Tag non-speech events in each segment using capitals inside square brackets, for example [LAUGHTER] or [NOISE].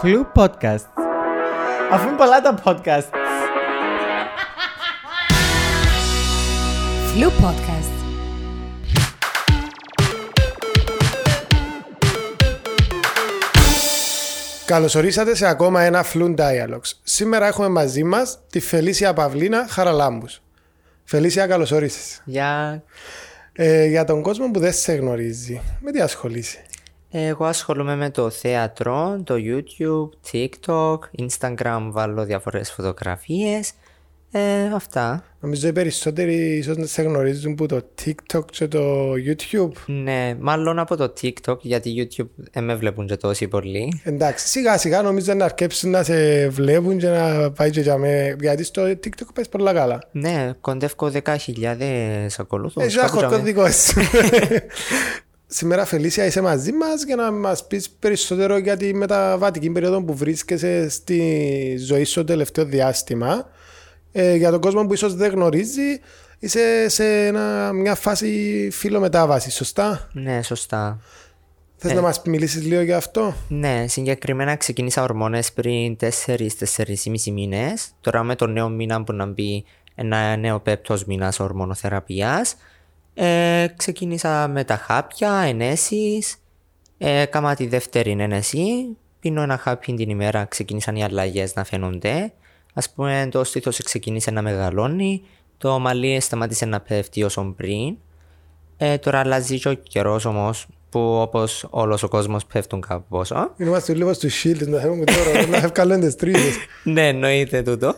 Φλου podcast. Αφού είναι πολλά τα podcast. Flu Podcast. Καλωσορίσατε σε ακόμα ένα Fluent Dialogues. Σήμερα έχουμε μαζί μας τη Φελίσια Παυλίνα Χαραλάμπους. Φελίσια, καλωσορίσες. Για... Ε, για τον κόσμο που δεν σε γνωρίζει, με τι ασχολείσαι; Εγώ ασχολούμαι με το θέατρο, το YouTube, TikTok, Instagram, βάλω διάφορες φωτογραφίες. Ε, αυτά. Νομίζω οι περισσότεροι ίσως να σε γνωρίζουν που το TikTok και το YouTube. Ναι, μάλλον από το TikTok, γιατί YouTube δεν με βλέπουν και τόσοι πολλοί. Εντάξει, σιγά σιγά νομίζω να αρκέψουν να σε βλέπουν και να πάει και για με... Γιατί στο TikTok πες πολλά καλά. Ναι, κοντεύω 10.000 ακολούθους. Έχει κάπου ένα για χορκό με. δικό σου. [LAUGHS] Σήμερα Φελίσια είσαι μαζί μας για να μας πεις περισσότερο για τη μεταβατική περίοδο που βρίσκεσαι στη ζωή σου το τελευταίο διάστημα. Ε, για τον κόσμο που ίσως δεν γνωρίζει, είσαι σε ένα- μια φάση φιλομετάβασης, σωστά; Ναι, σωστά. Θες Ε. να μας μιλήσεις λίγο για αυτό; Ναι, συγκεκριμένα ξεκίνησα ορμόνες πριν 4-4,5 μήνες. Τώρα με το νέο μήνα που να μπει ένα νέο πέπτος μήνας ορμονοθεραπείας. Ε, ξεκίνησα με τα χάπια, ενέσεις. Ε, έκανα τη δεύτερη ενέση. Πίνω ένα χάπι την ημέρα, ξεκίνησαν οι αλλαγές να φαίνονται. Ας πούμε το στήθος ξεκίνησε να μεγαλώνει. Το μαλλί σταμάτησε να πέφτει όσο πριν. Ε, τώρα αλλάζει και ο καιρός όμως, που όπως όλος ο κόσμος πέφτουν κάπου πόσο. Είμαστε λίγο στους Shield, να θέλουμε τώρα να βγάλουν τις τρίζες. ναι, εννοείται τούτο.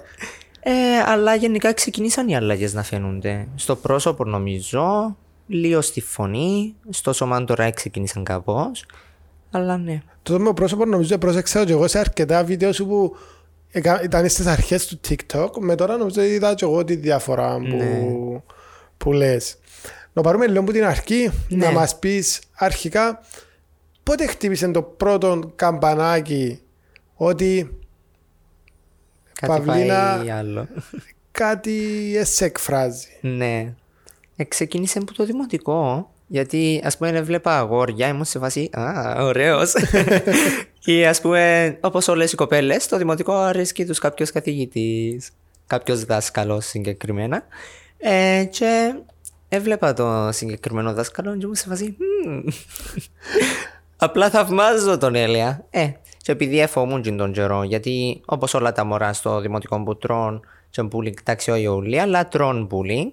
Ε, αλλά γενικά ξεκινήσαν οι αλλαγές να φαίνονται. Στο πρόσωπο νομίζω, λίγο στη φωνή, στο σώμα τώρα ξεκίνησαν κάπως. Αλλά ναι. Το με πρόσωπο νομίζω πρόσεξα και εγώ σε αρκετά βίντεο σου που εκα- ήταν στις αρχές του TikTok. Με τώρα νομίζω είδα και εγώ τη διαφορά που, Ναι. που λες. Να πάρουμε λίγο από την αρχή, Ναι. να μας πεις αρχικά πότε χτύπησε το πρώτο καμπανάκι ότι Κάτι Παυλίνα- πάει άλλο. κάτι σε εκφράζει. ναι. Ε, ξεκίνησε από το δημοτικό. Γιατί ας πούμε έβλεπα αγόρια, ήμουν σε φάση Α, ωραίος. [LAUGHS] και ας πούμε, όπως όλες οι κοπέλες, στο δημοτικό αρέσκει τους κάποιος καθηγητής, κάποιος δάσκαλος συγκεκριμένα. Ε, και έβλεπα το συγκεκριμένο δάσκαλο και ήμουν σε φάση. «Μμμ». [LAUGHS] Απλά θαυμάζω τον Έλια. Ε, και επειδή εφόμουν και τον καιρό, γιατί όπως όλα τα μωρά στο δημοτικό που τρώνε και bullying, εντάξει όχι όλοι, αλλά τρώνε bullying.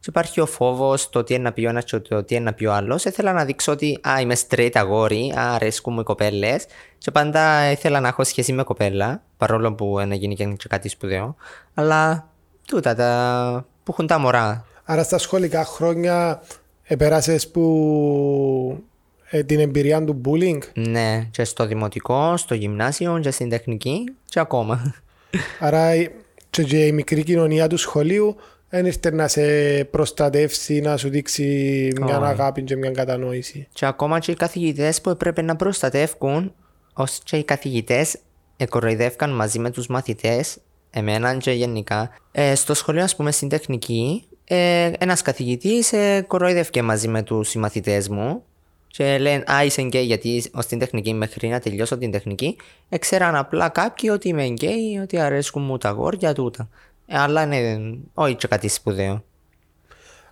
Και υπάρχει ο φόβος το τι είναι να πει ο ένας και το τι είναι να πει ο άλλος. Ήθελα να δείξω ότι α, είμαι straight αγόρι, α, αρέσκουν μου οι κοπέλες. Και πάντα ήθελα να έχω σχέση με κοπέλα, παρόλο που δεν έγινε και κάτι σπουδαίο. Αλλά τούτα τα που έχουν τα μωρά. Άρα στα σχολικά χρόνια επέρασες που ε, την εμπειρία του bullying. Ναι, και στο δημοτικό, στο γυμνάσιο, και στην τεχνική, και ακόμα. Άρα η- και, και η μικρή κοινωνία του σχολείου δεν ήρθε να σε προστατεύσει, να σου δείξει μια Όχι. αγάπη και μια κατανόηση. Και ακόμα και οι καθηγητές που έπρεπε να προστατεύουν, ως και οι καθηγητές εκοροϊδεύκαν μαζί με τους μαθητές, εμένα και γενικά. Ε, στο σχολείο, ας πούμε, στην τεχνική, ε, ένας καθηγητής ε, κοροϊδεύκε μαζί με τους συμμαθητές μου. Και λένε, Α, είσαι γκέι, γιατί ως την τεχνική, μέχρι να τελειώσω την τεχνική, έξεραν απλά κάποιοι ότι είμαι γκέι, ότι αρέσκουν μου τα αγόρια τούτα. Ε, αλλά ναι, όχι και κάτι σπουδαίο.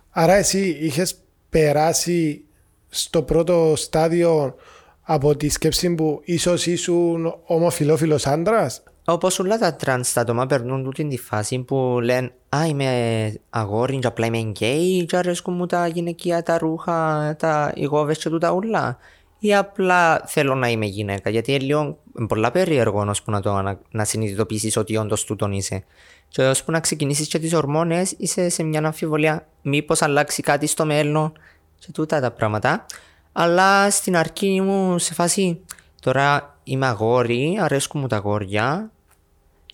Άρα εσύ είχες περάσει στο πρώτο στάδιο από τη σκέψη που ίσως ήσουν ομοφιλόφιλος άντρας; Όπως όλα τα τρανς τα άτομα περνούν τούτη τη φάση που λένε Α, είμαι αγόρι, και απλά είμαι γκέι, και αρέσκουν μου τα γυναικεία, τα ρούχα, οι γόβες και τούτα ούλα. Ή απλά θέλω να είμαι γυναίκα, γιατί είναι λίγο πολλά περίεργο ώσπου να, το, να, να συνειδητοποιήσει ότι όντως τούτον είσαι. Και ώσπου να ξεκινήσει και τις ορμόνες, είσαι σε μια αμφιβολία μήπως αλλάξει κάτι στο μέλλον και τούτα τα πράγματα. Αλλά στην αρχή μου σε φάση τώρα είμαι αγόρι, αρέσκουν μου τα αγόρια,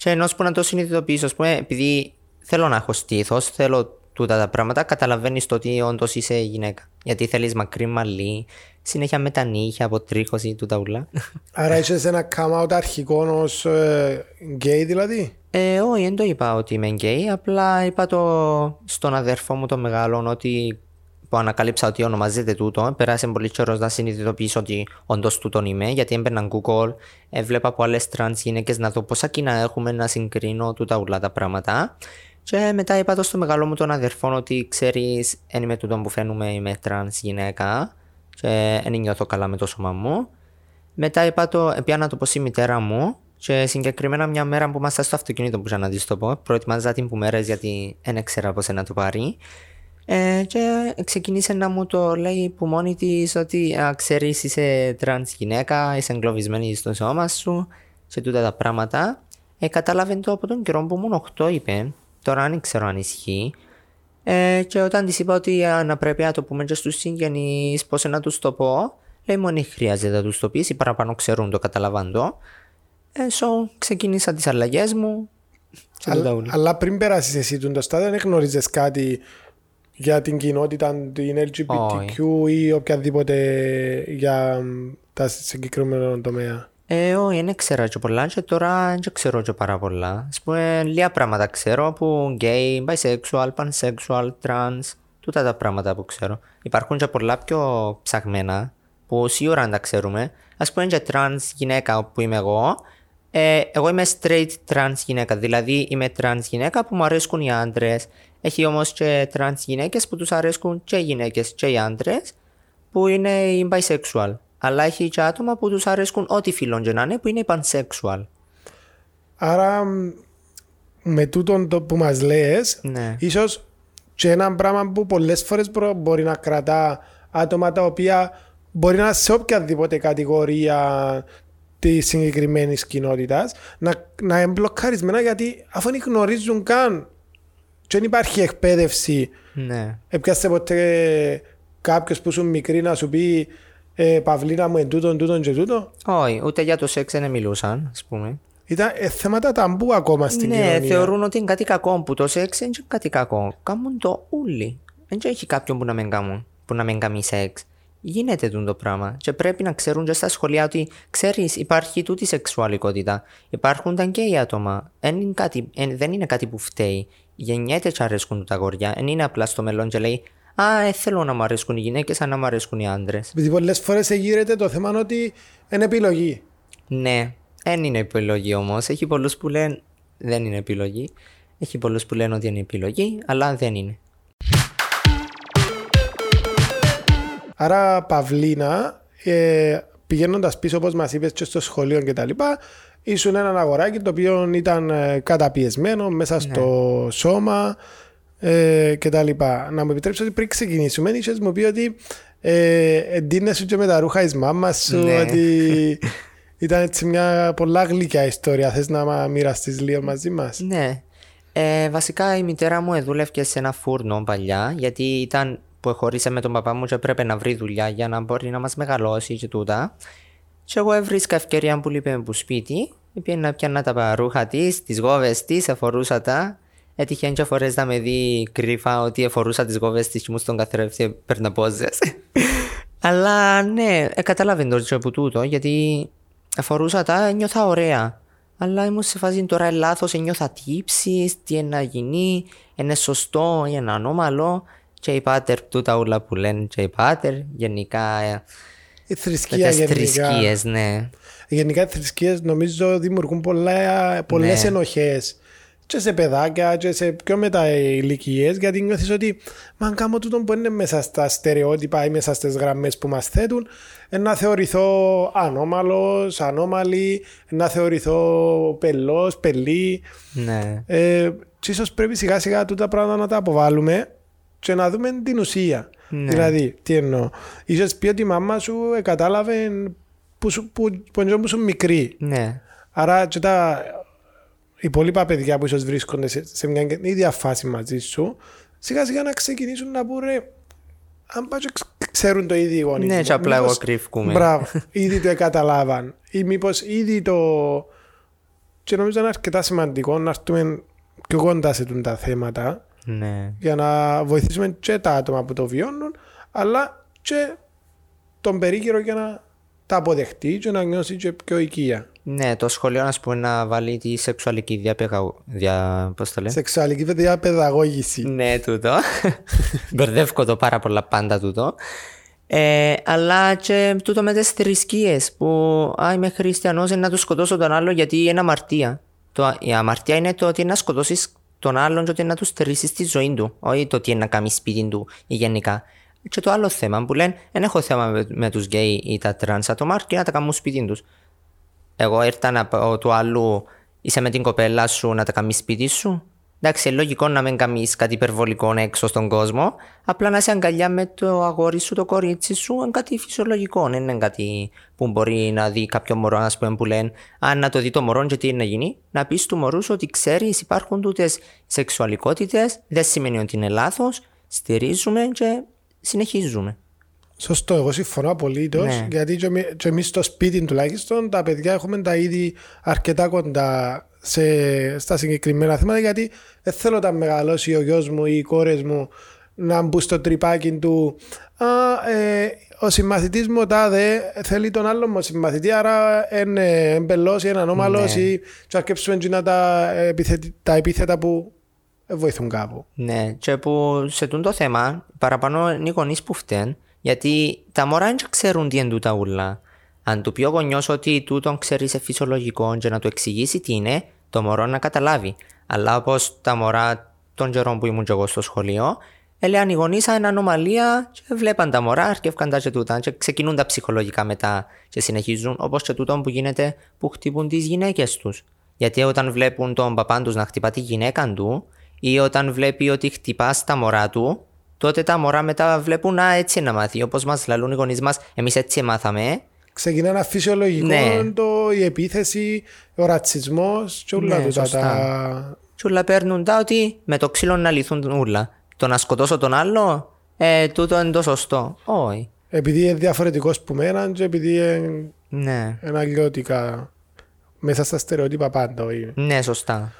και ενώ που να το συνειδητοποιήσω, ας πούμε, επειδή θέλω να έχω στήθος, θέλω τούτα τα πράγματα, καταλαβαίνεις το ότι όντως είσαι γυναίκα. Γιατί θέλεις μακρύ μαλλί, συνέχεια με τα νύχια, αποτρίχωση, τούτα ούλα. Άρα είσιες ένα come out αρχικό ως ε, γκέι δηλαδή; Ε, όχι, δεν το είπα ότι είμαι γκέι, απλά είπα το στον αδερφό μου το μεγάλο ότι που ανακάλυψα ότι ονομάζεται τούτο, πέρασε πολύ καιρός να συνειδητοποιήσω ότι όντως τούτον είμαι, γιατί έμπαινα Google, έβλεπα από άλλες τρανς γυναίκες να δω πόσα κοινά έχουμε να συγκρίνω τούτα ούλα τα πράγματα. Και μετά είπα το στο μεγάλο μου τον αδερφό ότι ξέρεις, δεν είμαι τούτο που φαίνομαι, είμαι τρανς γυναίκα και δεν νιώθω καλά με το σώμα μου. Μετά είπα το, να το πω στη μητέρα μου και συγκεκριμένα μια μέρα που ήμασταν στο αυτοκίνητο που να το πω, προετοίμαζα την που μέρες γιατί δεν ήξερα πώς να το πάρει. Ε, και ξεκίνησε να μου το λέει που μόνη της ότι ξέρεις είσαι τρανς γυναίκα, είσαι εγκλωβισμένη στο σώμα σου και τούτα τα πράγματα. Ε, κατάλαβε το από τον καιρό που ήμουν 8 είπε, τώρα δεν ξέρω αν ισχύει. Ε, και όταν της είπα ότι να πρέπει να το πούμε και στους συγγενείς, πώς να τους το πω, λέει μου εν χρειάζεται να τους το πεις, οι παραπάνω ξέρουν το καταλαβαίνω. Ε, so, ξεκίνησα τις αλλαγές μου. Αλλά, αλλά πριν περάσεις εσύ το στάδιο, δεν γνωρίζεις κάτι για την κοινότητα, την LGBTQ oh. ή οποιαδήποτε για τα συγκεκριμένα τομέα. Ε, όχι, δεν ξέρω και πολλά και τώρα δεν ξέρω και πάρα πολλά. Ας πούμε, λίγα πράγματα ξέρω που gay, bisexual, pansexual, trans, τούτα τα πράγματα που ξέρω. Υπάρχουν και πολλά πιο ψαγμένα που σίγουρα δεν τα ξέρουμε. Ας πούμε και trans γυναίκα που είμαι εγώ, ε, εγώ είμαι straight trans γυναίκα, δηλαδή είμαι trans γυναίκα που μου αρέσκουν οι άντρες. Έχει όμως και trans γυναίκες που τους αρέσκουν και οι γυναίκες και οι άντρες που είναι οι bisexual. Αλλά έχει και άτομα που τους αρέσκουν ό,τι φίλων και να είναι που είναι οι pansexual. Άρα με τούτο το που μας λέει, ναι. ίσως και ένα πράγμα που πολλές φορές μπορεί να κρατά άτομα τα οποία μπορεί να σε οποιαδήποτε κατηγορία της συγκεκριμένης κοινότητας να, να είναι μπλοκαρισμένα γιατί αφού δεν γνωρίζουν καν και δεν υπάρχει εκπαίδευση. Ναι. Έπιασε ποτέ κάποιος που σου μικρή να σου πει ε, Παυλίνα μου, εντούτον, τούτον και τούτο. Όχι, ούτε για το σεξ δεν μιλούσαν, ας πούμε. Ήταν ε, θέματα ταμπού ακόμα στην ναι, κοινωνία. Ναι, θεωρούν ότι είναι κάτι κακό που το σεξ είναι κάτι κακό. Κάμουν το ούλι. Δεν έχει κάποιον που να μην κάνουν, που να μην κάνει σεξ γίνεται το πράγμα και πρέπει να ξέρουν και στα σχολεία ότι ξέρεις, υπάρχει τούτη σεξουαλικότητα. Υπάρχουν τα γκέι άτομα. Είναι κάτι, δεν είναι κάτι που φταίει. Γεννιέται και αρέσκουν τα αγόρια. Δεν είναι απλά στο μέλλον και λέει Α, ε, θέλω να μου αρέσκουν οι γυναίκες, αν να μου αρέσκουν οι άντρες. Επειδή πολλές φορές εγείρεται το θέμα ότι είναι επιλογή. Ναι, δεν είναι επιλογή όμως. Έχει πολλούς που λένε δεν είναι επιλογή. Έχει πολλούς που λένε ότι είναι επιλογή, αλλά δεν είναι. Άρα, Παυλίνα, ε, πηγαίνοντας πίσω, όπως μας είπες, και στο σχολείο κτλ., ήσουν ένα αγοράκι το οποίο ήταν ε, καταπιεσμένο μέσα ναι. στο σώμα ε, κτλ. Να μου επιτρέψεις ότι πριν ξεκινήσουμε, είχες μου πει ότι ε, εντύνεσαι και με τα ρούχα της μάμας σου, ναι. ότι [LAUGHS] ήταν έτσι μια πολλά γλυκιά ιστορία. Θες να μοιραστείς λίγο μαζί μας; Ναι. Ε, βασικά η μητέρα μου δούλευε σε ένα φούρνο παλιά, γιατί ήταν που χωρίσε με τον παπά μου και έπρεπε να βρει δουλειά για να μπορεί να μας μεγαλώσει και τούτα. Και εγώ έβρισκα ευκαιρία που λείπει από σπίτι, πήγαινα πιάνα τα ρούχα της, τις γόβες της, εφορούσα τα. Έτυχε και φορές να με δει κρύφα ότι εφορούσα τις γόβες της και μου στον καθρέφτη παίρνα πόζες. [LAUGHS] Αλλά ναι, ε, καταλάβαινε το από τούτο, γιατί εφορούσα τα, νιώθα ωραία. Αλλά ήμουν σε φάση τώρα λάθος, νιώθα τύψει, τι να γίνει, είναι σωστό ή είναι ανώμαλο και οι πάτερ, τούτα όλα που λένε και οι πάτερ, γενικά. Ε, η θρησκεία γενικά. θρησκείες, ναι. Γενικά οι θρησκείες νομίζω δημιουργούν πολλές ναι. ενοχές και σε παιδάκια και σε πιο μετά ηλικίες, γιατί νιώθεις ότι μα αν κάνω τούτο που είναι μέσα στα στερεότυπα ή μέσα στις γραμμές που μας θέτουν να θεωρηθώ ανώμαλος, ανώμαλη, να θεωρηθώ πελός, πελή. Ναι. Ε, και ίσως πρέπει σιγά σιγά τούτα πράγματα να τα αποβάλουμε και να δούμε την ουσία. Ναι. Δηλαδή, τι εννοώ. Ίσως πει ότι η μάμα σου κατάλαβε που, που, που, που σου μικρή. Ναι. Άρα και τα υπόλοιπα παιδιά που ίσως βρίσκονται σε, σε μια ίδια φάση μαζί σου, σιγά σιγά να ξεκινήσουν να πούνε αν πάω ξέρουν το ήδη οι γονείς Ναι, και απλά εγώ κρύφκουμε. Μπράβο, [LAUGHS] ήδη το καταλάβαν. Ή μήπως ήδη το... Και νομίζω είναι αρκετά σημαντικό να έρθουμε πιο κοντά σε τα θέματα ναι. Για να βοηθήσουμε και τα άτομα που το βιώνουν, αλλά και τον περίγυρο για να τα αποδεχτεί και να νιώσει και πιο οικία. Ναι, το σχολείο να πούμε να βάλει τη σεξουαλική διαπαιδαγω... δια... Πώς το λέει; Σεξουαλική διαπαιδαγώγηση. Ναι, τούτο. [LAUGHS] Μπερδεύω το πάρα πολλά πάντα τούτο. Ε, αλλά και τούτο με τις θρησκείες που α, είμαι χριστιανός να τους σκοτώσω τον άλλο γιατί είναι αμαρτία. Το, η αμαρτία είναι το ότι να σκοτώσεις τον άλλον και ότι να τους στερήσεις τη ζωή του, όχι το ότι είναι να κάνεις σπίτι του ή γενικά. Και το άλλο θέμα που λένε, δεν έχω θέμα με, με τους γκέι ή τα τρανς άτομα, και να τα κάνουν σπίτι τους. Εγώ ήρθα να πω του άλλου, είσαι με την κοπέλα σου να τα κάνεις σπίτι σου. Εντάξει, είναι λογικό να μην κάνεις κάτι υπερβολικό έξω στον κόσμο. Απλά να σε αγκαλιά με το αγόρι σου, το κορίτσι σου, είναι κάτι φυσιολογικό. Δεν είναι κάτι που μπορεί να δει κάποιο μωρό, ας πούμε, που λένε Αν να το δει το μωρό, και τι είναι να γίνει. Να πεις του μωρού ότι ξέρεις, υπάρχουν τούτες σεξουαλικότητες, δεν σημαίνει ότι είναι λάθος. Στηρίζουμε και συνεχίζουμε. Σωστό, εγώ συμφωνώ απολύτως. Ναι. Γιατί και εμεί στο σπίτι τουλάχιστον τα παιδιά έχουμε τα είδη αρκετά κοντά σε, στα συγκεκριμένα θέματα. Γιατί δεν θέλω να μεγαλώσει ο γιος μου ή οι κόρες μου να μπουν στο τρυπάκι του. Α, ε, ο συμμαθητής μου τάδε θέλει τον άλλο μου συμμαθητή, άρα είναι εμπελός ή είναι ανώμαλος ναι. ή του αρκέψουμε τα, τα επίθετα που βοηθούν κάπου. Ναι, και που σε το θέμα παραπάνω είναι οι γονείς που φταίνουν, γιατί τα μωρά δεν ξέρουν τι είναι τούτα ούλα. Αν του πει ο γονιός ότι τούτον ξέρεις σε φυσιολογικό και να του εξηγήσει τι είναι, το μωρό να καταλάβει. Αλλά όπως τα μωρά των καιρών που ήμουν και εγώ στο σχολείο, έλεγαν οι γονείς σαν ανομαλία και βλέπαν τα μωρά, αρκεύκαν τα και τούτα και ξεκινούν τα ψυχολογικά μετά και συνεχίζουν όπως και τούτο που γίνεται που χτυπούν τις γυναίκες τους. Γιατί όταν βλέπουν τον παπάν τους να χτυπά τη γυναίκα του, ή όταν βλέπει ότι χτυπά τα μωρά του, τότε τα μωρά μετά βλέπουν να έτσι να μάθει. Όπως μας λαλούν οι γονείς μας, εμείς έτσι μάθαμε. Ξεκινά ένα φυσιολογικό ναι. το, η επίθεση, ο ρατσισμός και όλα ναι, αυτά. Τα... Και όλα παίρνουν τα ότι με το ξύλο να λυθούν όλα. Το να σκοτώσω τον άλλο, ε, τούτο είναι το σωστό. Όχι. Επειδή είναι διαφορετικός που μένα και επειδή είναι, ναι. είναι αλλιώτικα μέσα στα στερεότυπα πάντα. Ναι, σωστά.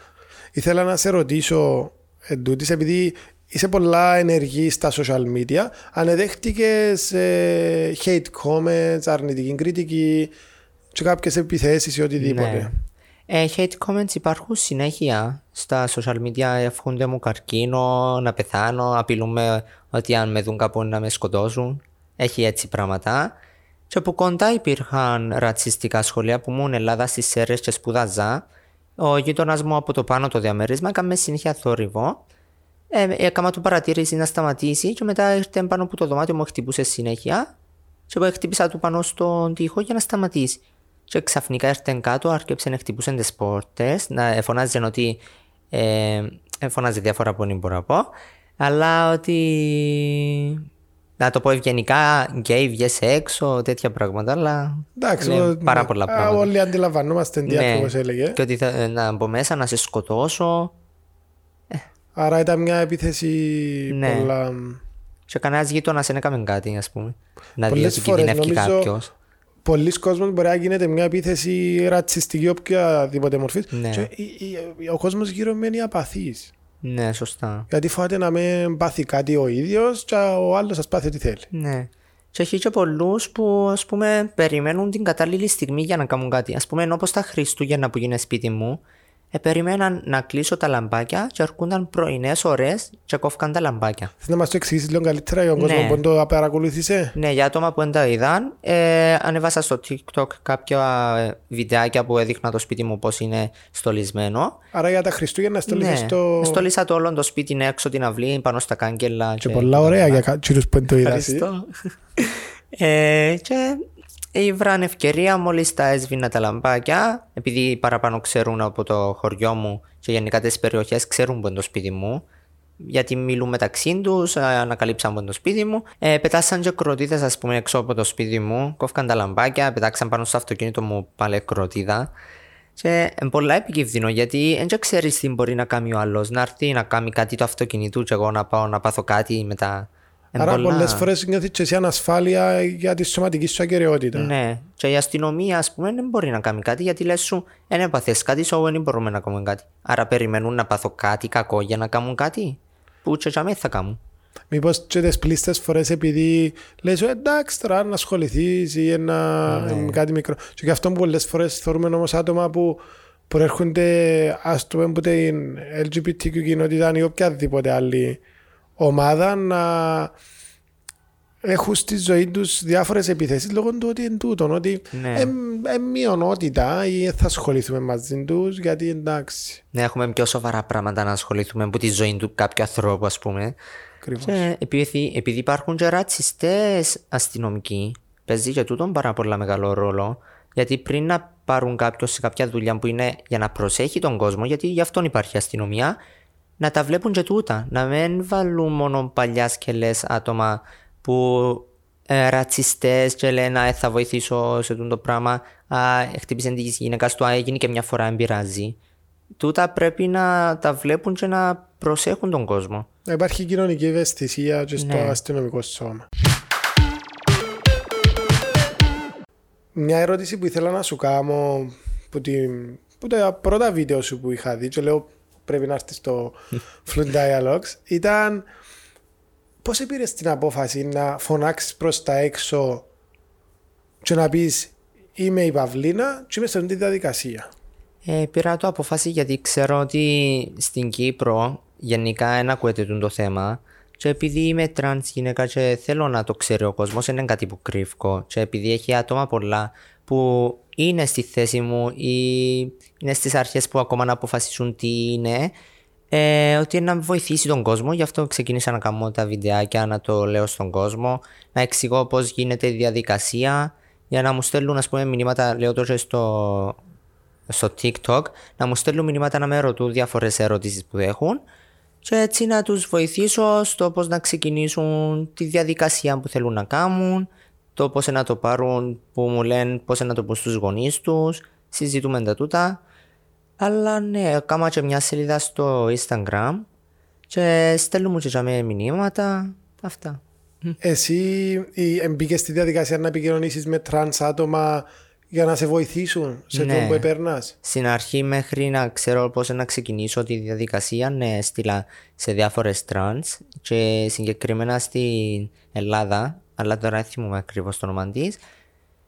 Ήθελα να σε ρωτήσω εντούτοις, επειδή είσαι πολλά ενεργή στα social media, ανεδέχτηκες ε, hate comments, αρνητική κριτική και κάποιες επιθέσεις ή οτιδήποτε. Ναι. Ε, hate comments υπάρχουν συνέχεια στα social media, εύχονται μου καρκίνο, να πεθάνω, απειλούμε ότι αν με δουν κάπου να με σκοτώσουν. Έχει έτσι πράγματα. Και από κοντά υπήρχαν ρατσιστικά σχολεία που ήμουν Ελλάδα στις ΣΕΡΕΣ και σπουδάζα ο γείτονα μου από το πάνω το διαμέρισμα έκαμε συνέχεια θόρυβο. Ε, έκανα του παρατήρηση να σταματήσει και μετά ήρθε πάνω από το δωμάτιο μου χτυπούσε συνέχεια και εγώ χτύπησα του πάνω στον τοίχο για να σταματήσει. Και ξαφνικά ήρθε κάτω, άρχισε να χτυπούσε τις πόρτες, να φωνάζει ότι. Ε, φωνάζει διάφορα που δεν μπορώ να πω, αλλά ότι να το πω ευγενικά, γκέι, βγες έξω, τέτοια πράγματα, αλλά Εντάξει, είναι πάρα πολλά πράγματα. Όλοι αντιλαμβανόμαστε τι ναι. ακριβώς έλεγε. Και ότι θα, να μπω μέσα να σε σκοτώσω. Ε. Άρα ήταν μια επίθεση ναι. πολλά... Και κανένας γείτονας δεν έκαμε κάτι, ας πούμε. Να δει ότι κινδυνεύει κάποιος. Πολλοί κόσμοι μπορεί να γίνεται μια επίθεση ρατσιστική οποιαδήποτε μορφής. Ναι. Και ο κόσμος γύρω μένει απαθής. Ναι, σωστά. Γιατί φοβάται να μην πάθει κάτι ο ίδιος και ο άλλος ας πάθει ό,τι θέλει. Ναι. Και έχει και πολλούς που ας πούμε περιμένουν την κατάλληλη στιγμή για να κάνουν κάτι. Α πούμε, όπως τα Χριστούγεννα που γίνεται σπίτι μου, ε, περίμεναν να κλείσω τα λαμπάκια και έρχονταν πρωινές ώρε και κόφηκαν τα λαμπάκια. Θες να μας το εξηγήσεις λίγο καλύτερα για τον ναι. κόσμο που το παρακολούθησε. Ναι, για άτομα που δεν τα είδαν, ε, ανέβασα στο TikTok κάποια ε, βιντεάκια που έδειχνα το σπίτι μου πώς είναι στολισμένο. Άρα για τα Χριστούγεννα στολίσα ναι. το. Στολίσα το όλο το σπίτι έξω την αυλή, πάνω στα κάγκελα. Και, και πολλά ωραία για κάποιου που δεν το είδαν. ε, και Ήβραν ευκαιρία μόλις τα έσβηνα τα λαμπάκια, επειδή παραπάνω ξέρουν από το χωριό μου και γενικά τις περιοχές ξέρουν που είναι το σπίτι μου, γιατί μιλούν μεταξύ τους, ανακαλύψαν που είναι το σπίτι μου. Ε, πετάσαν και κροτίδε, ας πούμε, έξω από το σπίτι μου, κόφηκαν τα λαμπάκια, πετάξαν πάνω στο αυτοκίνητο μου πάλι κροτίδα. Και είναι πολλά επικίνδυνο γιατί δεν ξέρεις τι μπορεί να κάνει ο άλλος. Να έρθει να κάνει κάτι το αυτοκίνητο, και εγώ να πάω να πάθω κάτι μετά Άρα πολλά... πολλές φορές νιώθεις και εσύ ανασφάλεια για τη σωματική σου ακαιρεότητα. Ναι. Και η αστυνομία, ας πούμε, δεν μπορεί να κάνει κάτι γιατί λες σου, δεν έπαθες κάτι, so δεν μπορούμε να κάνουμε κάτι. Άρα περιμένουν να πάθω κάτι κακό για να κάνουν κάτι. Που και τζαμί θα κάνουν. Μήπως και τις πλήστες φορές επειδή λες εντάξει τώρα να ασχοληθείς ή ένα, Ναι. κάτι μικρό. Και γι' αυτό που πολλές φορές θεωρούμε όμως άτομα που προέρχονται ας το πούμε από την LGBTQ κοινότητα ή οποιαδήποτε άλλη ομάδα να έχουν στη ζωή τους διάφορες επιθέσεις λόγω του ότι είναι τούτον, ότι Ναι. είναι μειονότητα ή δεν θα ασχοληθούμε μαζί τους γιατί εντάξει. Ναι, έχουμε πιο σοβαρά πράγματα να ασχοληθούμε από τη ζωή του κάποιου ανθρώπου, ας πούμε. Ακριβώς. Και επειδή, επειδή υπάρχουν και ρατσιστές αστυνομικοί, παίζει και τούτον πάρα πολύ μεγάλο ρόλο. Γιατί πριν να πάρουν κάποιον σε κάποια δουλειά που είναι για να προσέχει τον κόσμο, γιατί γι' αυτόν υπάρχει αστυνομία, να τα βλέπουν και τούτα. Να μην βάλουν μόνο παλιάς σκελέ άτομα που ε, ρατσιστές και λένε «Α, ε, θα βοηθήσω σε τούτο το πράγμα. Α, χτύπησε τη γυναίκα του, α, έγινε και μια φορά, δεν πειράζει. Τούτα πρέπει να τα βλέπουν και να προσέχουν τον κόσμο. Να υπάρχει κοινωνική ευαισθησία και στο Ναι. αστυνομικό σώμα. Μια ερώτηση που ήθελα να σου κάνω που, την, που τα πρώτα βίντεο σου που είχα δει και λέω πρέπει να έρθεις στο Φλου Dialogues ήταν πώς πήρες την απόφαση να φωνάξεις προς τα έξω και να πεις είμαι η Παυλίνα και είμαι σε αυτή τη διαδικασία. Ε, πήρα το απόφαση γιατί ξέρω ότι στην Κύπρο γενικά δεν ακούεται τούτο το θέμα και επειδή είμαι τρανς γυναίκα και θέλω να το ξέρει ο κόσμος δεν είναι κάτι που κρύβω και επειδή έχει άτομα πολλά που είναι στη θέση μου ή είναι στις αρχές που ακόμα να αποφασίσουν τι είναι ε, ότι είναι να βοηθήσει τον κόσμο. Γι' αυτό ξεκίνησα να κάνω τα βιντεάκια να το λέω στον κόσμο να εξηγώ πώς γίνεται η διαδικασία για να μου στέλνουν ας πούμε μηνύματα λέω το και στο στο TikTok να μου στέλνουν μηνύματα να με ρωτούν διάφορες ερωτήσεις που έχουν και έτσι να τους βοηθήσω στο πώς να ξεκινήσουν τη διαδικασία που θέλουν να κάνουν το πώς να το πάρουν που μου λένε πώς να το πουν στους γονείς τους συζητούμε τα τούτα αλλά ναι, έκαμα και μια σελίδα στο Instagram και στέλνουν μου και για μένα μηνύματα αυτά. Εσύ ή, μπήκες στη διαδικασία να επικοινωνήσεις με τρανς άτομα για να σε βοηθήσουν σε Ναι. αυτό που επέρνας. Στην αρχή μέχρι να ξέρω πώς να ξεκινήσω τη διαδικασία ναι, έστειλα σε διάφορες τρανς και συγκεκριμένα στην Ελλάδα, αλλά τώρα δεν θυμούμαι ακριβώς το όνομα της,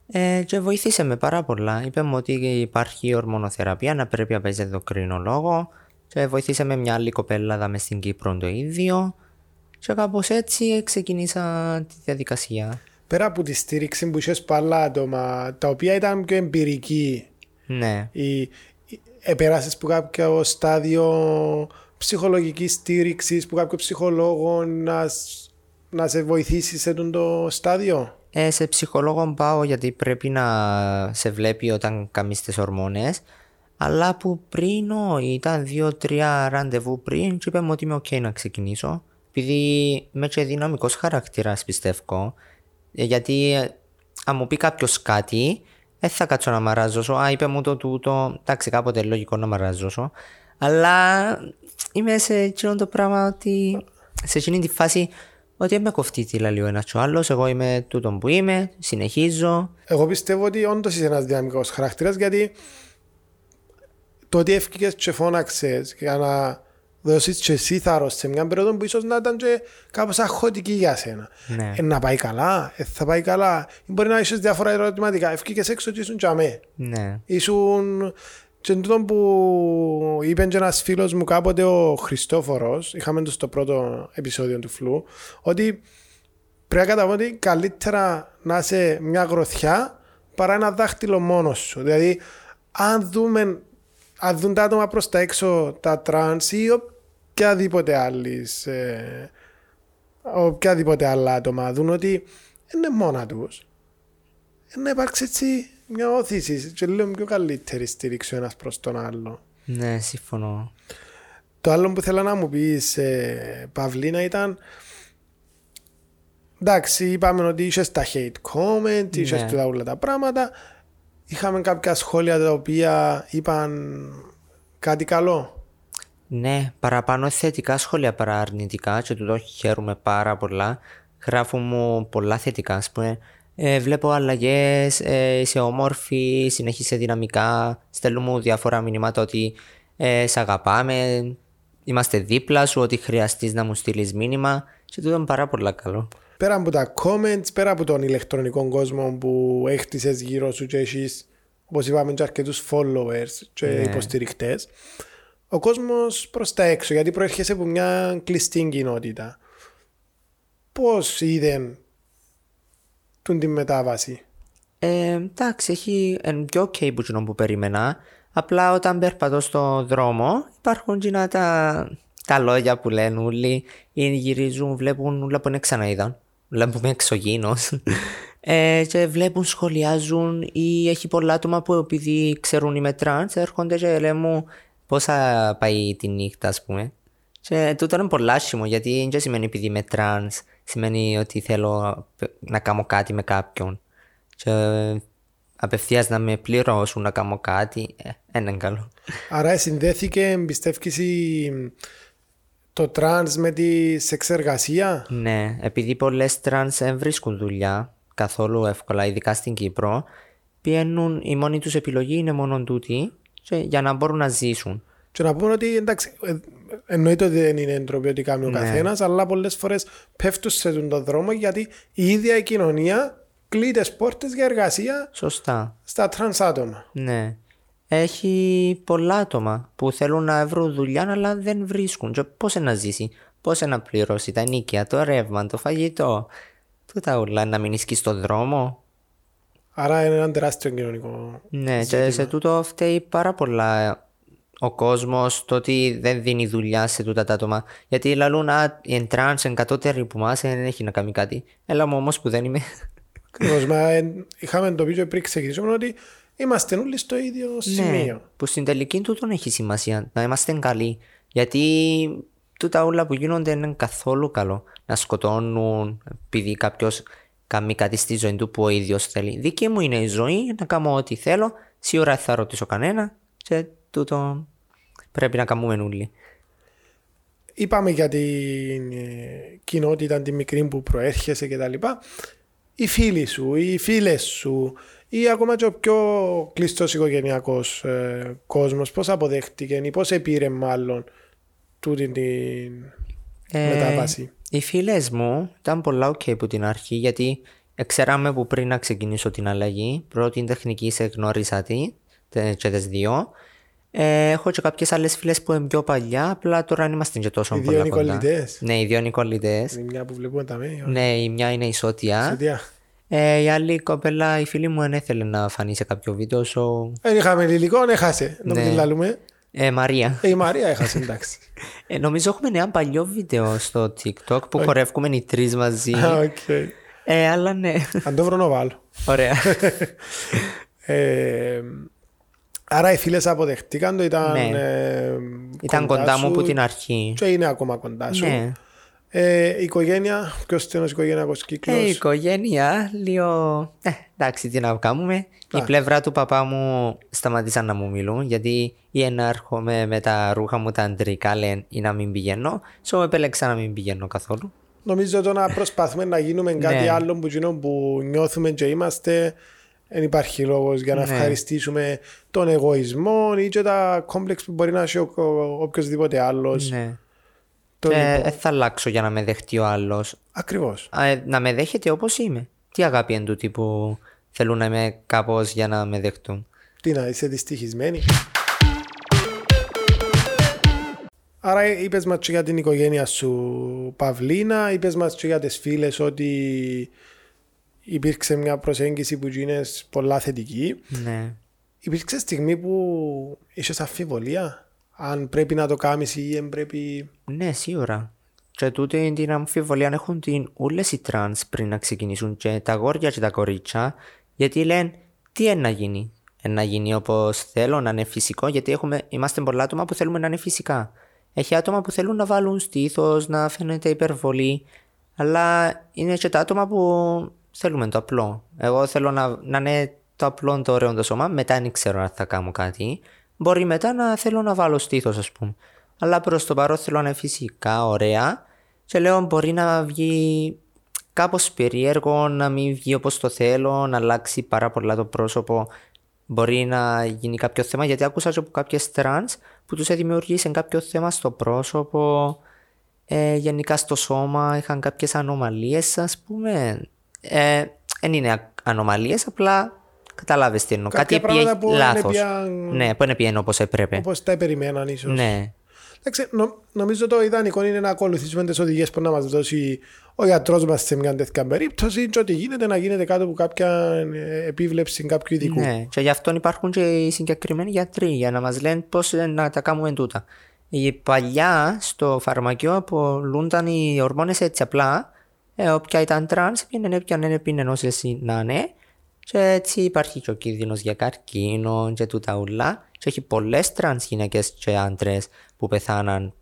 ε, και βοήθησε με πάρα πολλά. Είπε μου ότι υπάρχει ορμονοθεραπεία, να πρέπει να παίζει ενδοκρινολόγο και βοήθησε με μια άλλη κοπέλα εδώ μες στην Κύπρο το ίδιο και κάπως έτσι ξεκίνησα τη διαδικασία. Πέρα από τη στήριξη που είχες από άλλα άτομα, τα οποία ήταν πιο εμπειρική, Ναι. ή, ή επέρασες που κάποιο στάδιο ψυχολογικής στήριξης, που κάποιο ψυχολόγο να, σ- να σε βοηθήσει σε αυτό το στάδιο; Ε, σε ψυχολόγο πάω γιατί πρέπει να σε βλέπει όταν κάνεις τις ορμόνες αλλά που πριν ό, ήταν δύο-τρία ραντεβού πριν και είπαμε ότι είμαι ok να ξεκινήσω επειδή είμαι και δυναμικός χαρακτήρας πιστεύω Ε, γιατί ε, αν μου πει κάποιος κάτι δεν θα κάτσω να μαράζωσω. Α είπε μου το τούτο εντάξει κάποτε είναι λογικό να μαράζωσω. Αλλά είμαι σε εκείνο το πράγμα ότι σε εκείνη τη φάση ότι δεν με κοφτεί τι λέει ο ένας και ο άλλος. Εγώ είμαι τούτον που είμαι συνεχίζω. Εγώ πιστεύω ότι όντως είσαι ένας δυναμικός χαρακτήρας γιατί το ότι έφυγες και φώναξες για να δώσεις και εσύ θάρρος σε μια περίοδο που ίσως να ήταν και κάπως αχωτική για σένα. Ναι. Ε, να πάει καλά, ε, θα πάει καλά. Ή μπορεί να είσαι διάφορα ερωτηματικά. Έφυγε έξω και ήσουν τζαμέ. ναι Ήσουν. Και τούτο που είπε και ένας φίλος μου κάποτε ο Χριστόφορος, είχαμε το στο πρώτο επεισόδιο του Φλού, ότι πρέπει να καταλάβω ότι καλύτερα να είσαι μια γροθιά παρά ένα δάχτυλο μόνος σου. Δηλαδή, αν δούμε, αν δουν τα άτομα προς τα έξω, τα τρανς ή οποιαδήποτε άλλης, ε, οποιαδήποτε άλλα άτομα, δουν ότι είναι μόνα τους. Ε, να υπάρξει έτσι μια όθηση και λίγο πιο καλύτερη στήριξη ο ένας προς τον άλλο. ναι συμφωνώ Το άλλο που θέλω να μου πεις, ε, Παυλίνα, ήταν εντάξει, είπαμε ότι είσαι στα hate comment, είσαι Ναι. στα όλα τα πράγματα. Είχαμε κάποια σχόλια τα οποία είπαν κάτι καλό; Ναι, παραπάνω θετικά σχόλια παρά αρνητικά και τούτο χαίρομαι πάρα πολλά. Γράφουν μου πολλά θετικά, ας πούμε. Ε, βλέπω αλλαγές, ε, είσαι όμορφη, συνέχισε δυναμικά. Στέλνουν μου διάφορα μηνύματα ότι ε, σε αγαπάμε. είμαστε δίπλα σου, ότι χρειαστείς να μου στείλεις μήνυμα. Και τούτο είναι πάρα πολύ καλό. Πέρα από τα comments, πέρα από τον ηλεκτρονικό κόσμο που έχτισες γύρω σου και έχεις, όπως είπαμε, και αρκετούς followers και Ναι. υποστηρικτές, ο κόσμος προς τα έξω, γιατί προέρχεσαι από μια κλειστή κοινότητα. Πώς είδε τον τη μετάβαση; Ε, εντάξει, έχει εν πιο ok που εκείνο που περίμενα. Απλά όταν περπατώ στο δρόμο υπάρχουν κοινά τα, τα λόγια που λένε όλοι ή γυρίζουν, βλέπουν όλα που είναι ξαναείδαν. Όλα που είμαι εξωγήινος. [LAUGHS] ε, και βλέπουν, σχολιάζουν ή έχει πολλά άτομα που επειδή ξέρουν είμαι τρανς έρχονται και λένε μου πώς θα πάει τη νύχτα ας πούμε. Και τούτο είναι πολύ άσχημο γιατί δεν σημαίνει επειδή είμαι τρανς σημαίνει ότι θέλω να κάνω κάτι με κάποιον και απευθείας να με πληρώσουν να κάνω κάτι, ε, δεν είναι καλό. Άρα συνδέθηκε, πιστεύεις, η- το τρανς με τη σεξεργασία; Ναι, επειδή πολλές τρανς δεν βρίσκουν δουλειά καθόλου εύκολα, ειδικά στην Κύπρο, πιένουν, η μόνη τους επιλογή είναι μόνο τούτη και για να μπορούν να ζήσουν. Και να πούμε ότι εντάξει, ε, εννοείται ότι δεν είναι ντροπή ότι κάνει ο Ναι. καθένας, αλλά πολλές φορές πέφτουν σε τον το δρόμο γιατί η ίδια η κοινωνία κλείνει τις πόρτες για εργασία Σωστά. στα τρανς άτομα. Ναι. Έχει πολλά άτομα που θέλουν να βρουν δουλειά αλλά δεν βρίσκουν. Και πώς να ζήσει, πώς να πληρώσει τα νοίκια, το ρεύμα, το φαγητό. Τούτα όλα να μείνει και στο δρόμο. Άρα είναι ένα τεράστιο κοινωνικό. Ναι, και σε τούτο φταίει πάρα πολλά ο κόσμος το ότι δεν δίνει δουλειά σε τούτα τα άτομα. Γιατί λαλούν, Α, οι εντράνς είναι κατώτεροι που μας, δεν έχει να κάνει κάτι. Έλα μου όμως που δεν είμαι. Ακριβώς, μα, ε, είχαμε το πει και πριν ξεκινήσουμε ότι είμαστε όλοι στο ίδιο σημείο. Ναι, που στην τελική τούτον έχει σημασία να είμαστε καλοί. Γιατί τούτα όλα που γίνονται είναι καθόλου καλό. Να σκοτώνουν επειδή κάποιος κάνει κάτι στη ζωή του που ο ίδιος θέλει. Δική μου είναι η ζωή, να κάνω ό,τι θέλω. Σίγουρα δεν θα ρωτήσω κανένα. Και τούτο πρέπει να κάνουμε όλοι. Είπαμε για την ε, κοινότητα τη μικρή που προέρχεσαι και τα λοιπά. Οι φίλοι σου, οι φίλες σου ή ακόμα και ο πιο κλειστός οικογενειακός ε, κόσμος πώς αποδέχτηκε ή πώς επήρε μάλλον τούτη την Ε, μετάβαση. Οι φίλες μου ήταν πολλά ok από την αρχή γιατί ξέραμε που πριν να ξεκινήσω την αλλαγή. Πρώτη τεχνική σε γνώρισα τι, τε- και τις δύο. Ε, έχω και κάποιες άλλες φίλες που είναι πιο παλιά, απλά τώρα δεν είμαστε και τόσο Οι δύο πολλά είναι κοντά. κολλητές. Ναι, οι δύο είναι κολλητές. Είναι μια που βλέπουμε τα μέλη. Ναι, η μια είναι η Σότια. Σωτιά. Ε, η άλλη κοπέλα, η φίλη μου, δεν ήθελε να φανεί σε κάποιο βίντεο, so... Δεν είχαμε υλικό, έχασε. Να μην Ναι. την λαλούμε. Ε, Μαρία. Ε, η Μαρία έχασε, [LAUGHS] εντάξει. Ε, νομίζω έχουμε ένα παλιό βίντεο στο TikTok που χορεύουμε οι τρεις μαζί. Α, οκ. ε, αλλά ναι. Αν το βρω να βάλω. Ωραία. [LAUGHS] Ε, άρα οι φίλες αποδεχτήκαν το, ήταν, Ναι. ε, Ήταν κοντά μου σου από την αρχή. και είναι ακόμα κοντά σου. Ναι. Ε, η οικογένεια, ποιος στενός οικογενειακός κύκλος. Ε, η οικογένεια, λίγο. Ε, εντάξει, τι να κάνουμε. Η πλευρά του παπά μου σταματήσαν να μου μιλούν γιατί ή να έρχομαι με τα ρούχα μου τα αντρικά λένε ή να μην πηγαίνω. So επέλεξα να μην πηγαίνω καθόλου. Νομίζω το να προσπαθούμε να γίνουμε [LAUGHS] κάτι Ναι. άλλο που, εκείνο που νιώθουμε και είμαστε δεν υπάρχει λόγος για να Ναι. ευχαριστήσουμε τον εγωισμό ή και τα κόμπλεξ που μπορεί να έχει ο, ο, οποιοδήποτε άλλος. Ναι. Το Και λοιπόν, δεν θα αλλάξω για να με δεχτεί ο άλλος. Ακριβώς. να με δέχεται όπως είμαι. Τι αγάπη είναι τούτη που θέλουν να είμαι κάπως για να με δεχτούν. Τι να είσαι δυστυχισμένη. Άρα είπες μας και για την οικογένεια σου Παυλίνα, είπες μας και για τις φίλες ότι υπήρξε μια προσέγγιση που είναι πολλά θετική. Ναι. Υπήρξε στιγμή που είσαι αμφιβολία; Αν πρέπει να το κάνεις ή δεν πρέπει... Ναι, σίγουρα. Και τούτη την αμφιβολία έχουν την όλες οι τρανς πριν να ξεκινήσουν και τα αγόρια και τα κορίτσια γιατί λένε τι είναι να γίνει. Είναι να γίνει όπως θέλω, να είναι φυσικό γιατί έχουμε, είμαστε πολλά άτομα που θέλουμε να είναι φυσικά. Έχει άτομα που θέλουν να βάλουν στήθος, να φαίνεται υπερβολή αλλά είναι και τα άτομα που θέλουμε το απλό. Εγώ θέλω να, να είναι το απλό το ωραίο το σώμα, μετά δεν ξέρω αν θα κάνω κάτι. Μπορεί μετά να θέλω να βάλω στήθος ας πούμε. Αλλά προς το παρόν θέλω να είναι φυσικά, ωραία. Και λέω μπορεί να βγει κάπως περίεργο, να μην βγει όπως το θέλω, να αλλάξει πάρα πολλά το πρόσωπο. μπορεί να γίνει κάποιο θέμα. Γιατί άκουσα και από κάποιες τρανς που τους δημιουργήσει κάποιο θέμα στο πρόσωπο, ε, γενικά στο σώμα, είχαν κάποιες ανομαλίες, ας πούμε. Ε, δεν είναι ανομαλίες, απλά καταλάβεις τι εννοώ. Κάποια Κάτι πήγε πράγματα που λάθος. είναι πια- Ναι, που είναι πήγαινε όπως έπρεπε. Όπως τα περιμέναν ίσως. Ναι, Εντάξει, νο- νομίζω το ιδανικό είναι να ακολουθήσουμε τις οδηγίες που να μας δώσει ο γιατρός μας σε μια τέτοια περίπτωση και ό,τι γίνεται να γίνεται κάτω από κάποια ε, επίβλεψη κάποιου ειδικού. ναι. Και γι' αυτό υπάρχουν και οι συγκεκριμένοι γιατροί για να μας λένε πώς να τα κάνουμε τούτα. Η παλιά στο φαρμακείο απολούνταν οι ορμόνες έτσι απλά. Ε, όποια ήταν τρανς, πήγαινε έπιανε έπινε όσες να είναι. Και έτσι υπάρχει και ο κίνδυνος για καρκίνο και τούτα ούλα. Και έχει πολλές τρανς γυναίκες και άντρες που πεθάναν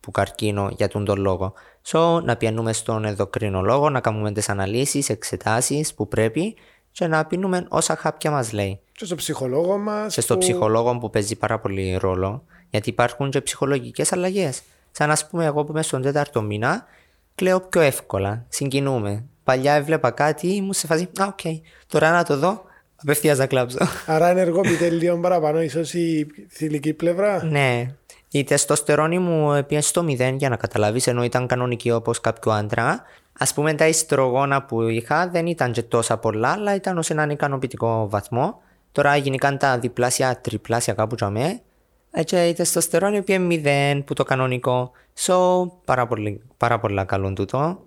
που καρκίνο για τούτον τον λόγο. So, να πιανούμε στον ενδοκρινολόγο, να κάνουμε τις αναλύσεις, εξετάσεις που πρέπει και να πίνουμε όσα χάπια μας λέει. Και στο ψυχολόγο μας. Και στο που- ψυχολόγο που παίζει πάρα πολύ ρόλο, γιατί υπάρχουν και ψυχολογικές αλλαγές. Σαν ας πούμε, εγώ που είμαι στον τέταρτο μήνα, κλαίω πιο εύκολα. Συγκινούμαι. Παλιά έβλεπα κάτι, ήμουν σε φάση. Α, οκ. Τώρα να το δω, απευθείας να κλάψω. Άρα ενεργοποιείται λίγο παραπάνω ίσως η θηλυκή πλευρά. ναι. Η τεστοστερόνη μου πήγε στο μηδέν για να καταλάβεις, ενώ ήταν κανονική όπως κάποιο άντρα. Ας πούμε, τα οιστρογόνα που είχα δεν ήταν και τόσα πολλά, αλλά ήταν ως έναν ικανοποιητικό βαθμό. Τώρα γίνηκαν τα διπλάσια, τριπλάσια κάπου για με. Έτσι η τεστοστερόνη πήγε μηδέν που το κανονικό. So, πάρα πολύ, πάρα πολλά καλό τούτο.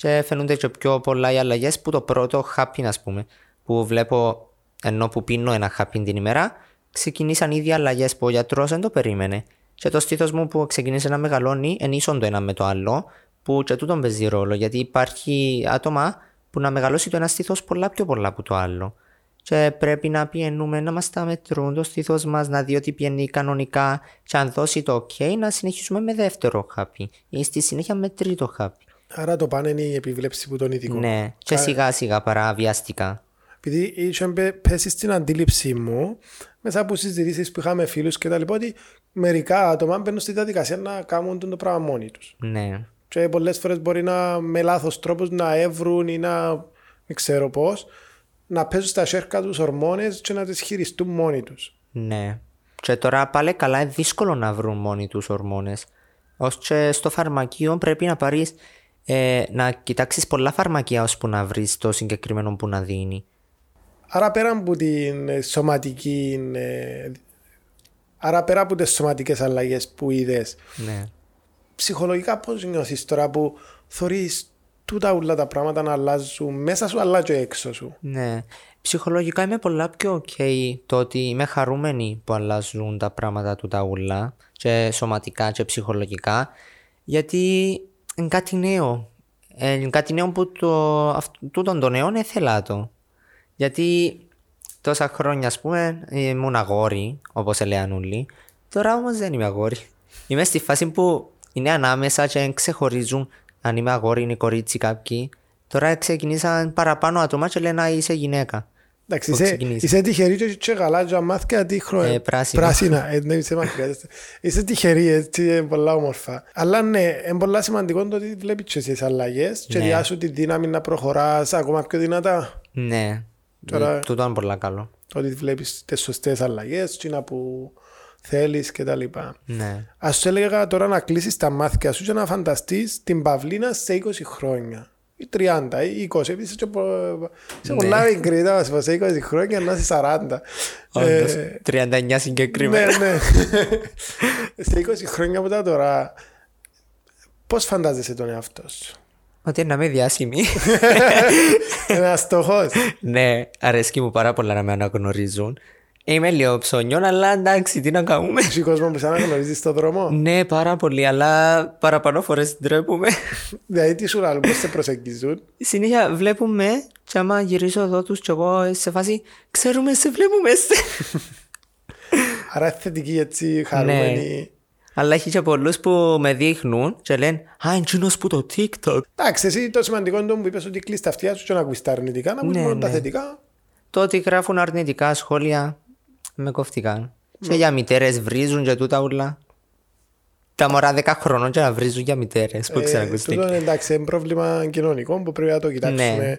Και φαίνονται και πιο πολλά οι αλλαγές που το πρώτο χάπιν, ας πούμε, που βλέπω ενώ που πίνω ένα χάπιν την ημέρα, ξεκινήσαν ήδη αλλαγές που ο γιατρός δεν το περίμενε. Και το στήθος μου που ξεκίνησε να μεγαλώνει ενίσον το ένα με το άλλο, που και τούτον παίζει ρόλο, γιατί υπάρχει άτομα που να μεγαλώσει το ένα στήθος πολλά πιο πολλά από το άλλο. Και πρέπει να πιένουμε να μας τα μετρούν το στήθος μας, να δει ότι πιένει κανονικά, και αν δώσει το OK, να συνεχίσουμε με δεύτερο χάπι ή στη συνέχεια με τρίτο χάπι. Άρα το πάνε είναι η επιβλέψη που τον ειδικό. Ναι, και σιγά σιγά παρά βιαστικά. Επειδή είχε μπε- πέσεις στην αντίληψή μου, μέσα από συζητήσεις που είχαμε φίλους και τα λοιπά, ότι μερικά άτομα μπαίνουν στη διαδικασία να κάνουν το πράγμα μόνοι τους. Ναι, Και πολλές φορές μπορεί να με λάθος τρόπος να έβρουν ή να. δεν ξέρω πώς, να παίζουν στα σέρκα τους ορμόνες και να τις χειριστούν μόνοι τους. ναι. Και τώρα πάλι καλά είναι δύσκολο να βρουν μόνοι τους ορμόνες. Ώστε στο φαρμακείο πρέπει να πάρεις, ε, να κοιτάξεις πολλά φαρμακεία ώσπου να βρεις το συγκεκριμένο που να δίνει. Άρα πέρα από την ε, σωματική. ε, Άρα πέρα από τις σωματικές αλλαγές που είδες, Ναι. ψυχολογικά πώς νιώθεις τώρα που θωρείς τούτα όλα τα πράγματα να αλλάζουν μέσα σου αλλά και έξω σου; Ναι. Ψυχολογικά είμαι πολλά πιο ok το ότι είμαι χαρούμενη που αλλάζουν τα πράγματα του τα ούλα και σωματικά και ψυχολογικά γιατί είναι κάτι νέο. Ε, Είναι κάτι νέο που το, αυ- τούτον το νέο ήθελα το. Γιατί τόσα χρόνια ας πούμε ήμουν αγόρι όπως έλεγαν όλοι τώρα όμως δεν είμαι αγόρι. Είμαι στη φάση που είναι ανάμεσα και ξεχωρίζουν αν είμαι αγόρι είναι κορίτσι κάποιοι. Τώρα ξεκινήσαν παραπάνω άτομα και λένε «Α, είσαι γυναίκα. Εντάξει, Που είσαι, ξεκινήσει. είσαι τυχερή και, και καλά και μάθηκα τι χρόνια. Ε, πράσινο. Πράσινα, ε, ναι, είσαι μακριά. [LAUGHS] Είσαι τυχερή, έτσι, είναι πολλά όμορφα. Αλλά ναι, είναι πολλά σημαντικό το ότι βλέπεις και εσείς αλλαγές και Ναι. διάσου τη δύναμη να προχωράς ακόμα πιο δυνατά. Ναι, Τώρα- τούτο είναι πολύ καλό. Το ότι βλέπεις τις σωστές αλλαγές, τσίνα που θέλεις και τα λοιπά. Ναι. Ας σου έλεγα τώρα να κλείσεις τα μάτια σου και να φανταστείς την Παυλίνα σε 20 χρόνια. Ή 30 ή 20. Είσαι, και πο- είσαι πολλά μικρή, να μας πω, σε 20 χρόνια να είσαι 40. Όντως, Ε, 39 συγκεκριμένα. ναι, ναι. [LAUGHS] σε 20 χρόνια από τα τώρα, πώς φαντάζεσαι τον εαυτό σου; Ότι να είμαι διάσημη. [LAUGHS] Ένας στόχος. ναι, αρέσκει μου πάρα πολλά να με αναγνωρίζουν. Είμαι λίγο ψωνιόν, αλλά εντάξει, τι να κάνουμε. Έχει κόσμο που σε αναγνωρίζει στον δρόμο. ναι, πάρα πολύ, αλλά παραπάνω φορές ντρέπουμε. Δηλαδή τι σου λαλούν, πώς σε προσεγγίζουν; Συνέχεια βλέπουμε, και άμα γυρίσω εδώ τους, και εγώ σε φάση, ξέρουμε, σε βλέπουμε. σε». Άρα θετική έτσι, χαρούμενη. αλλά έχει και πολλούς που με δείχνουν και λένε Α, εντζήνος που το TikTok. Εντάξει, εσύ το σημαντικό είναι το που είπες ότι κλείς τα αυτιά σου και να ακούεις τα αρνητικά, να ακούεις Ναι, μόνο τα ναι. θετικά. Το ότι γράφουν αρνητικά σχόλια με κοφτήκαν. Και για μητέρες βρίζουν και τούτα ούλα. Τα μωρά 10 χρονών και να βρίζουν για μητέρες. Που ξέρω Ε, τούτο είναι εντάξει, είναι πρόβλημα κοινωνικό που πρέπει να το κοιτάξουμε. Ναι.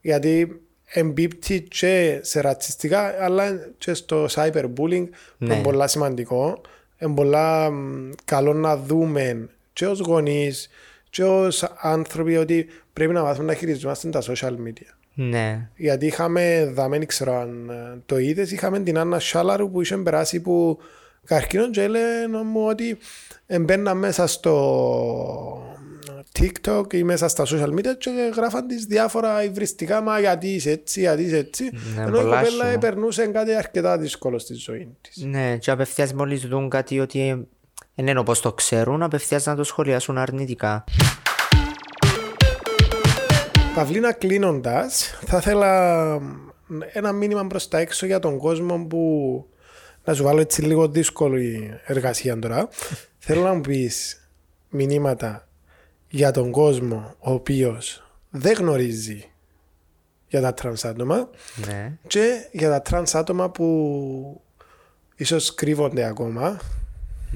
Γιατί εμπίπτει και σε ρατσιστικά αλλά και στο cyberbullying που Ναι. είναι πολλά σημαντικό. Είναι πολλά μ, καλό να δούμε και ως γονείς και ως άνθρωποι ότι πρέπει να μάθουμε να χειριζόμαστε τα social media. Ναι. Γιατί είχαμε, δάμε, δεν ξέρω αν ε, το είδες, είχαμε την Άννα Σάλαρου που είχε περάσει που καρκίνο και έλεγε μου ότι μπαίνα μέσα στο TikTok ή μέσα στα social media και γράφαν τις διάφορα υβριστικά μα γιατί είσαι έτσι, γιατί είσαι έτσι. Ναι, Ενώ η πολλά κοπέλα άσχημα. περνούσε κάτι αρκετά δύσκολο στη ζωή της. Ναι, και απευθείας μόλις δουν κάτι ότι δεν είναι όπως το ξέρουν, απευθείας να το σχολιάσουν αρνητικά. Παυλίνα κλείνοντας, θα ήθελα ένα μήνυμα προς τα έξω για τον κόσμο που. Να σου βάλω έτσι λίγο δύσκολη εργασία τώρα. Θέλω να μου πεις μηνύματα για τον κόσμο ο οποίος δεν γνωρίζει για τα τρανς άτομα Ναι. και για τα τρανς άτομα που ίσως κρύβονται ακόμα.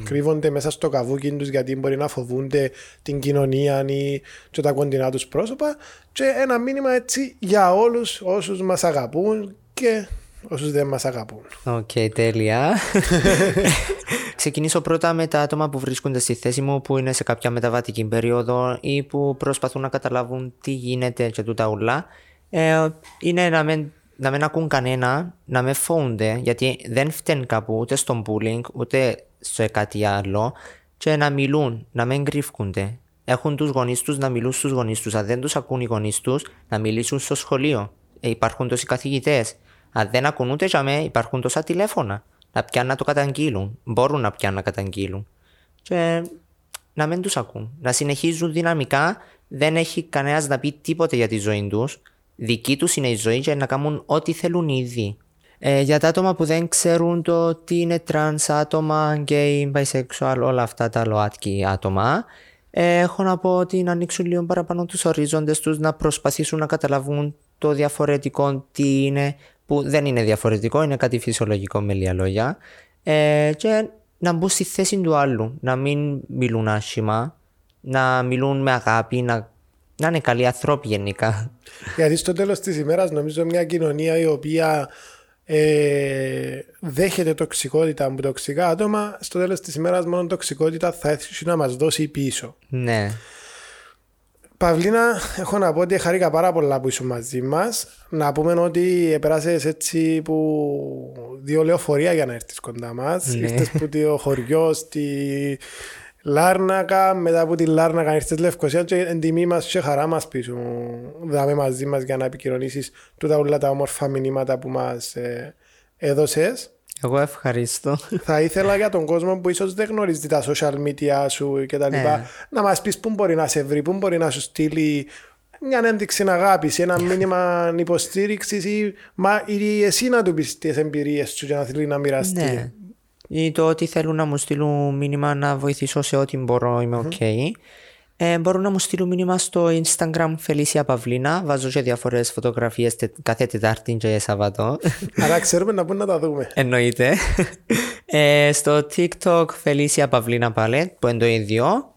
Κρύβονται μέσα στο καβούκι τους γιατί μπορεί να φοβούνται την κοινωνία ή και τα κοντινά τους πρόσωπα και ένα μήνυμα έτσι για όλους όσους μας αγαπούν και όσους δεν μας αγαπούν. Οκ, τέλεια. [LAUGHS] Ξεκινήσω πρώτα με τα άτομα που βρίσκονται στη θέση μου που είναι σε κάποια μεταβατική περίοδο ή που προσπαθούν να καταλάβουν τι γίνεται και τούτα ούλα. Ε, είναι να μην, να μην ακούν κανένα, να μην φοβούνται γιατί δεν φταίνουν κάπου ούτε στο bullying ούτε σε κάτι άλλο και να μιλούν, να μην κρύφκονται. Έχουν τους γονείς τους να μιλούν στους γονείς τους. Αν δεν τους ακούν οι γονείς τους, να μιλήσουν στο σχολείο. Ε, υπάρχουν τόσοι καθηγητές. Αν δεν ακούν ούτε για μέ, υπάρχουν τόσα τηλέφωνα. Να πιάνουν να το καταγγείλουν. Μπορούν να πιάνουν να καταγγείλουν. Και να μην τους ακούν. Να συνεχίζουν δυναμικά. Δεν έχει κανένας να πει τίποτε για τη ζωή τους. Δική τους είναι η ζωή και να κάνουν ό,τι θέλουν ήδη. Ε, για τα άτομα που δεν ξέρουν το τι είναι trans άτομα, gay, bisexual, όλα αυτά τα ΛΟΑΤΚΙ άτομα, ε, έχω να πω ότι να ανοίξουν λίγο παραπάνω τους ορίζοντες τους, να προσπαθήσουν να καταλαβούν το διαφορετικό τι είναι, που δεν είναι διαφορετικό, είναι κάτι φυσιολογικό με λίγα λόγια, ε, και να μπουν στη θέση του άλλου, να μην μιλούν άσχημα, να μιλούν με αγάπη, να, να είναι καλοί ανθρώποι γενικά. Γιατί στο τέλος της ημέρας νομίζω μια κοινωνία η οποία ε, δέχεται τοξικότητα από τοξικά άτομα, στο τέλος της ημέρας μόνο τοξικότητα θα έρθει να μας δώσει πίσω. ναι. Παυλίνα, έχω να πω ότι χαρήκα πάρα πολλά που ήσουν μαζί μας. Να πούμε ότι επέρασες έτσι που δύο λεωφορεία για να έρθεις κοντά μας. Ναι. Ήρθες που το χωριός στη Λάρνακα, μετά από τη Λάρνακα ήρθε Λευκοσία και εν τιμή μας και χαρά μας πίσω. Δάμε μαζί μας για να επικοινωνήσεις τούτα όλα τα όμορφα μηνύματα που μας ε, έδωσες. Εγώ ευχαριστώ. Θα ήθελα για τον κόσμο που ίσως δεν γνωρίζει τα social media σου και τα λοιπά, Ναι. να μας πεις πού μπορεί να σε βρει, πού μπορεί να σου στείλει μια ένδειξη αγάπης, ένα μήνυμα υποστήριξης ή, μα, ή εσύ να του πεις τις εμπειρίες σου και να θέλει να μοιραστεί. Ναι. Ή το ότι θέλουν να μου στείλουν μήνυμα να βοηθήσω σε ό,τι μπορώ, είμαι οκ. Ε, μπορούν να μου στείλουν μήνυμα στο Instagram Felicia Pavlina. Βάζω και διάφορες φωτογραφίες τε- κάθε Τετάρτη και Σάββατο. [LAUGHS] Άρα ξέρουμε να πού να τα δούμε. Εννοείται. Ε, στο TikTok Felicia Pavlina πάλι, που είναι το ίδιο.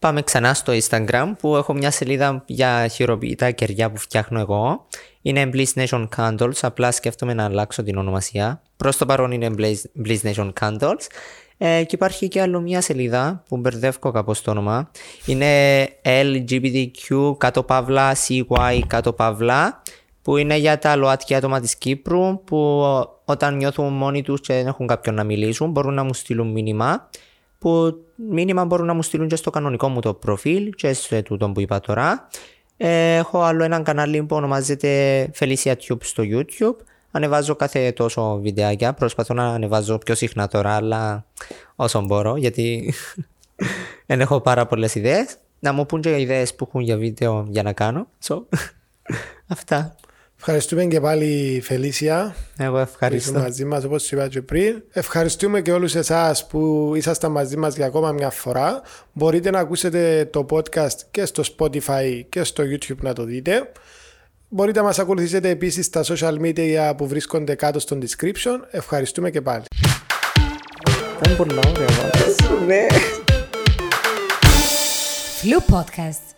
Πάμε ξανά στο Instagram που έχω μια σελίδα για χειροποίητα κεριά που φτιάχνω εγώ. Είναι Bliss Nation Candles, απλά σκέφτομαι να αλλάξω την ονομασία. Προς το παρόν είναι Bliss- Bliss Nation Candles. Ε, και υπάρχει και άλλο μια σελίδα που μπερδεύω κάπως το όνομα. Είναι LGBTQ κάτω παύλα CY κάτω παύλα που είναι για τα ΛΟΑΤΚΙ άτομα της Κύπρου που όταν νιώθουν μόνοι τους και δεν έχουν κάποιον να μιλήσουν μπορούν να μου στείλουν μήνυμα που μήνυμα μπορούν να μου στείλουν και στο κανονικό μου το προφίλ και σε τούτο που είπα τώρα. Ε, έχω άλλο ένα κανάλι που ονομάζεται Felicia Tube στο YouTube. Ανεβάζω κάθε τόσο βιντεάκια. Προσπαθώ να ανεβάζω πιο συχνά τώρα, αλλά όσο μπορώ, γιατί [LAUGHS] δεν έχω πάρα πολλές ιδέες. Να μου πούν και ιδέες που έχουν για βίντεο για να κάνω. So, [LAUGHS] αυτά. Ευχαριστούμε και πάλι Φελίσια Εγώ που ήσουν ευχαριστώ. μαζί μας όπως σου είπα και πριν. Ευχαριστούμε και όλους εσάς που ήσασταν μαζί μας για ακόμα μια φορά. Μπορείτε να ακούσετε το podcast και στο Spotify και στο YouTube να το δείτε. Μπορείτε να μας ακολουθήσετε επίσης στα social media που βρίσκονται κάτω στο description. Ευχαριστούμε και πάλι. Ήταν πολύ ωραίο. Ναι. Flu Podcast.